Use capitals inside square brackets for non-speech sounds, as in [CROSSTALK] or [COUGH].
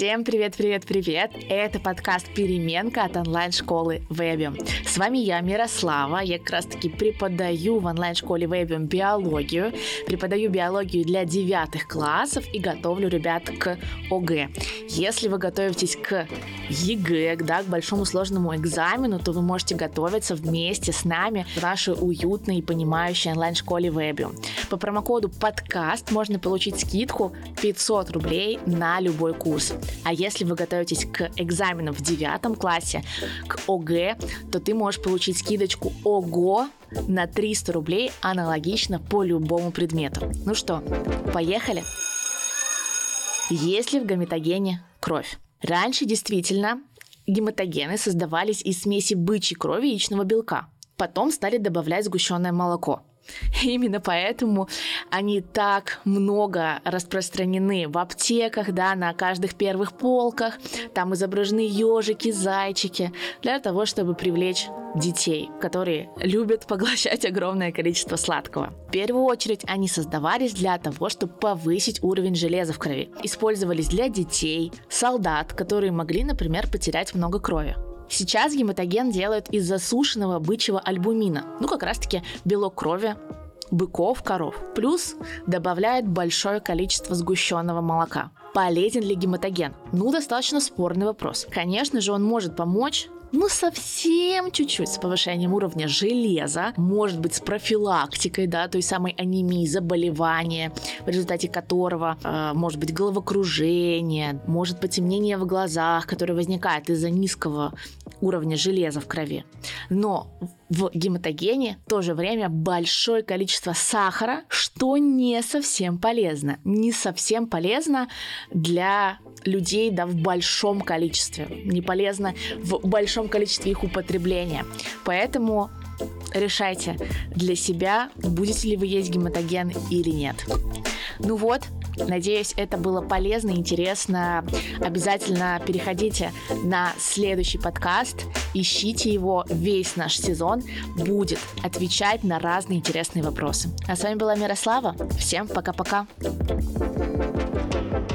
Всем привет, привет, привет! Это подкаст «Переменка» от онлайн-школы Webium. С вами я, Мирослава. Я как раз-таки преподаю в онлайн-школе Webium биологию. Преподаю биологию для девятых классов и готовлю ребят к ОГЭ. Если вы готовитесь к ЕГЭ, да, к большому сложному экзамену, то вы можете готовиться вместе с нами в нашей уютной и понимающей онлайн-школе Webium. По промокоду подкаст можно получить скидку 500 рублей на любой курс. А если вы готовитесь к экзаменам в девятом классе, к ОГЭ, то ты можешь получить скидочку ОГО на 300 рублей аналогично по любому предмету. Ну что, поехали? Есть ли в гаметогене кровь? Раньше действительно гематогены создавались из смеси бычьей крови и яичного белка. Потом стали добавлять сгущенное молоко. [LAUGHS] Именно поэтому они так много распространены в аптеках, да, на каждых первых полках. Там изображены ежики, зайчики, для того, чтобы привлечь детей, которые любят поглощать огромное количество сладкого. В первую очередь они создавались для того, чтобы повысить уровень железа в крови. Использовались для детей, солдат, которые могли, например, потерять много крови. Сейчас гематоген делают из засушенного бычьего альбумина, ну как раз таки белок крови быков, коров. Плюс добавляет большое количество сгущенного молока. Полезен ли гематоген? Ну, достаточно спорный вопрос. Конечно же, он может помочь ну, совсем чуть-чуть с повышением уровня железа, может быть, с профилактикой, да, той самой анемии, заболевания, в результате которого э, может быть головокружение, может потемнение в глазах, которое возникает из-за низкого уровня железа в крови. Но в гематогене в то же время большое количество сахара, что не совсем полезно. Не совсем полезно для людей да, в большом количестве. Не полезно в большом количестве их употребления. Поэтому решайте для себя, будете ли вы есть гематоген или нет. Ну вот, Надеюсь, это было полезно, интересно. Обязательно переходите на следующий подкаст, ищите его. Весь наш сезон будет отвечать на разные интересные вопросы. А с вами была Мирослава. Всем пока-пока. thank you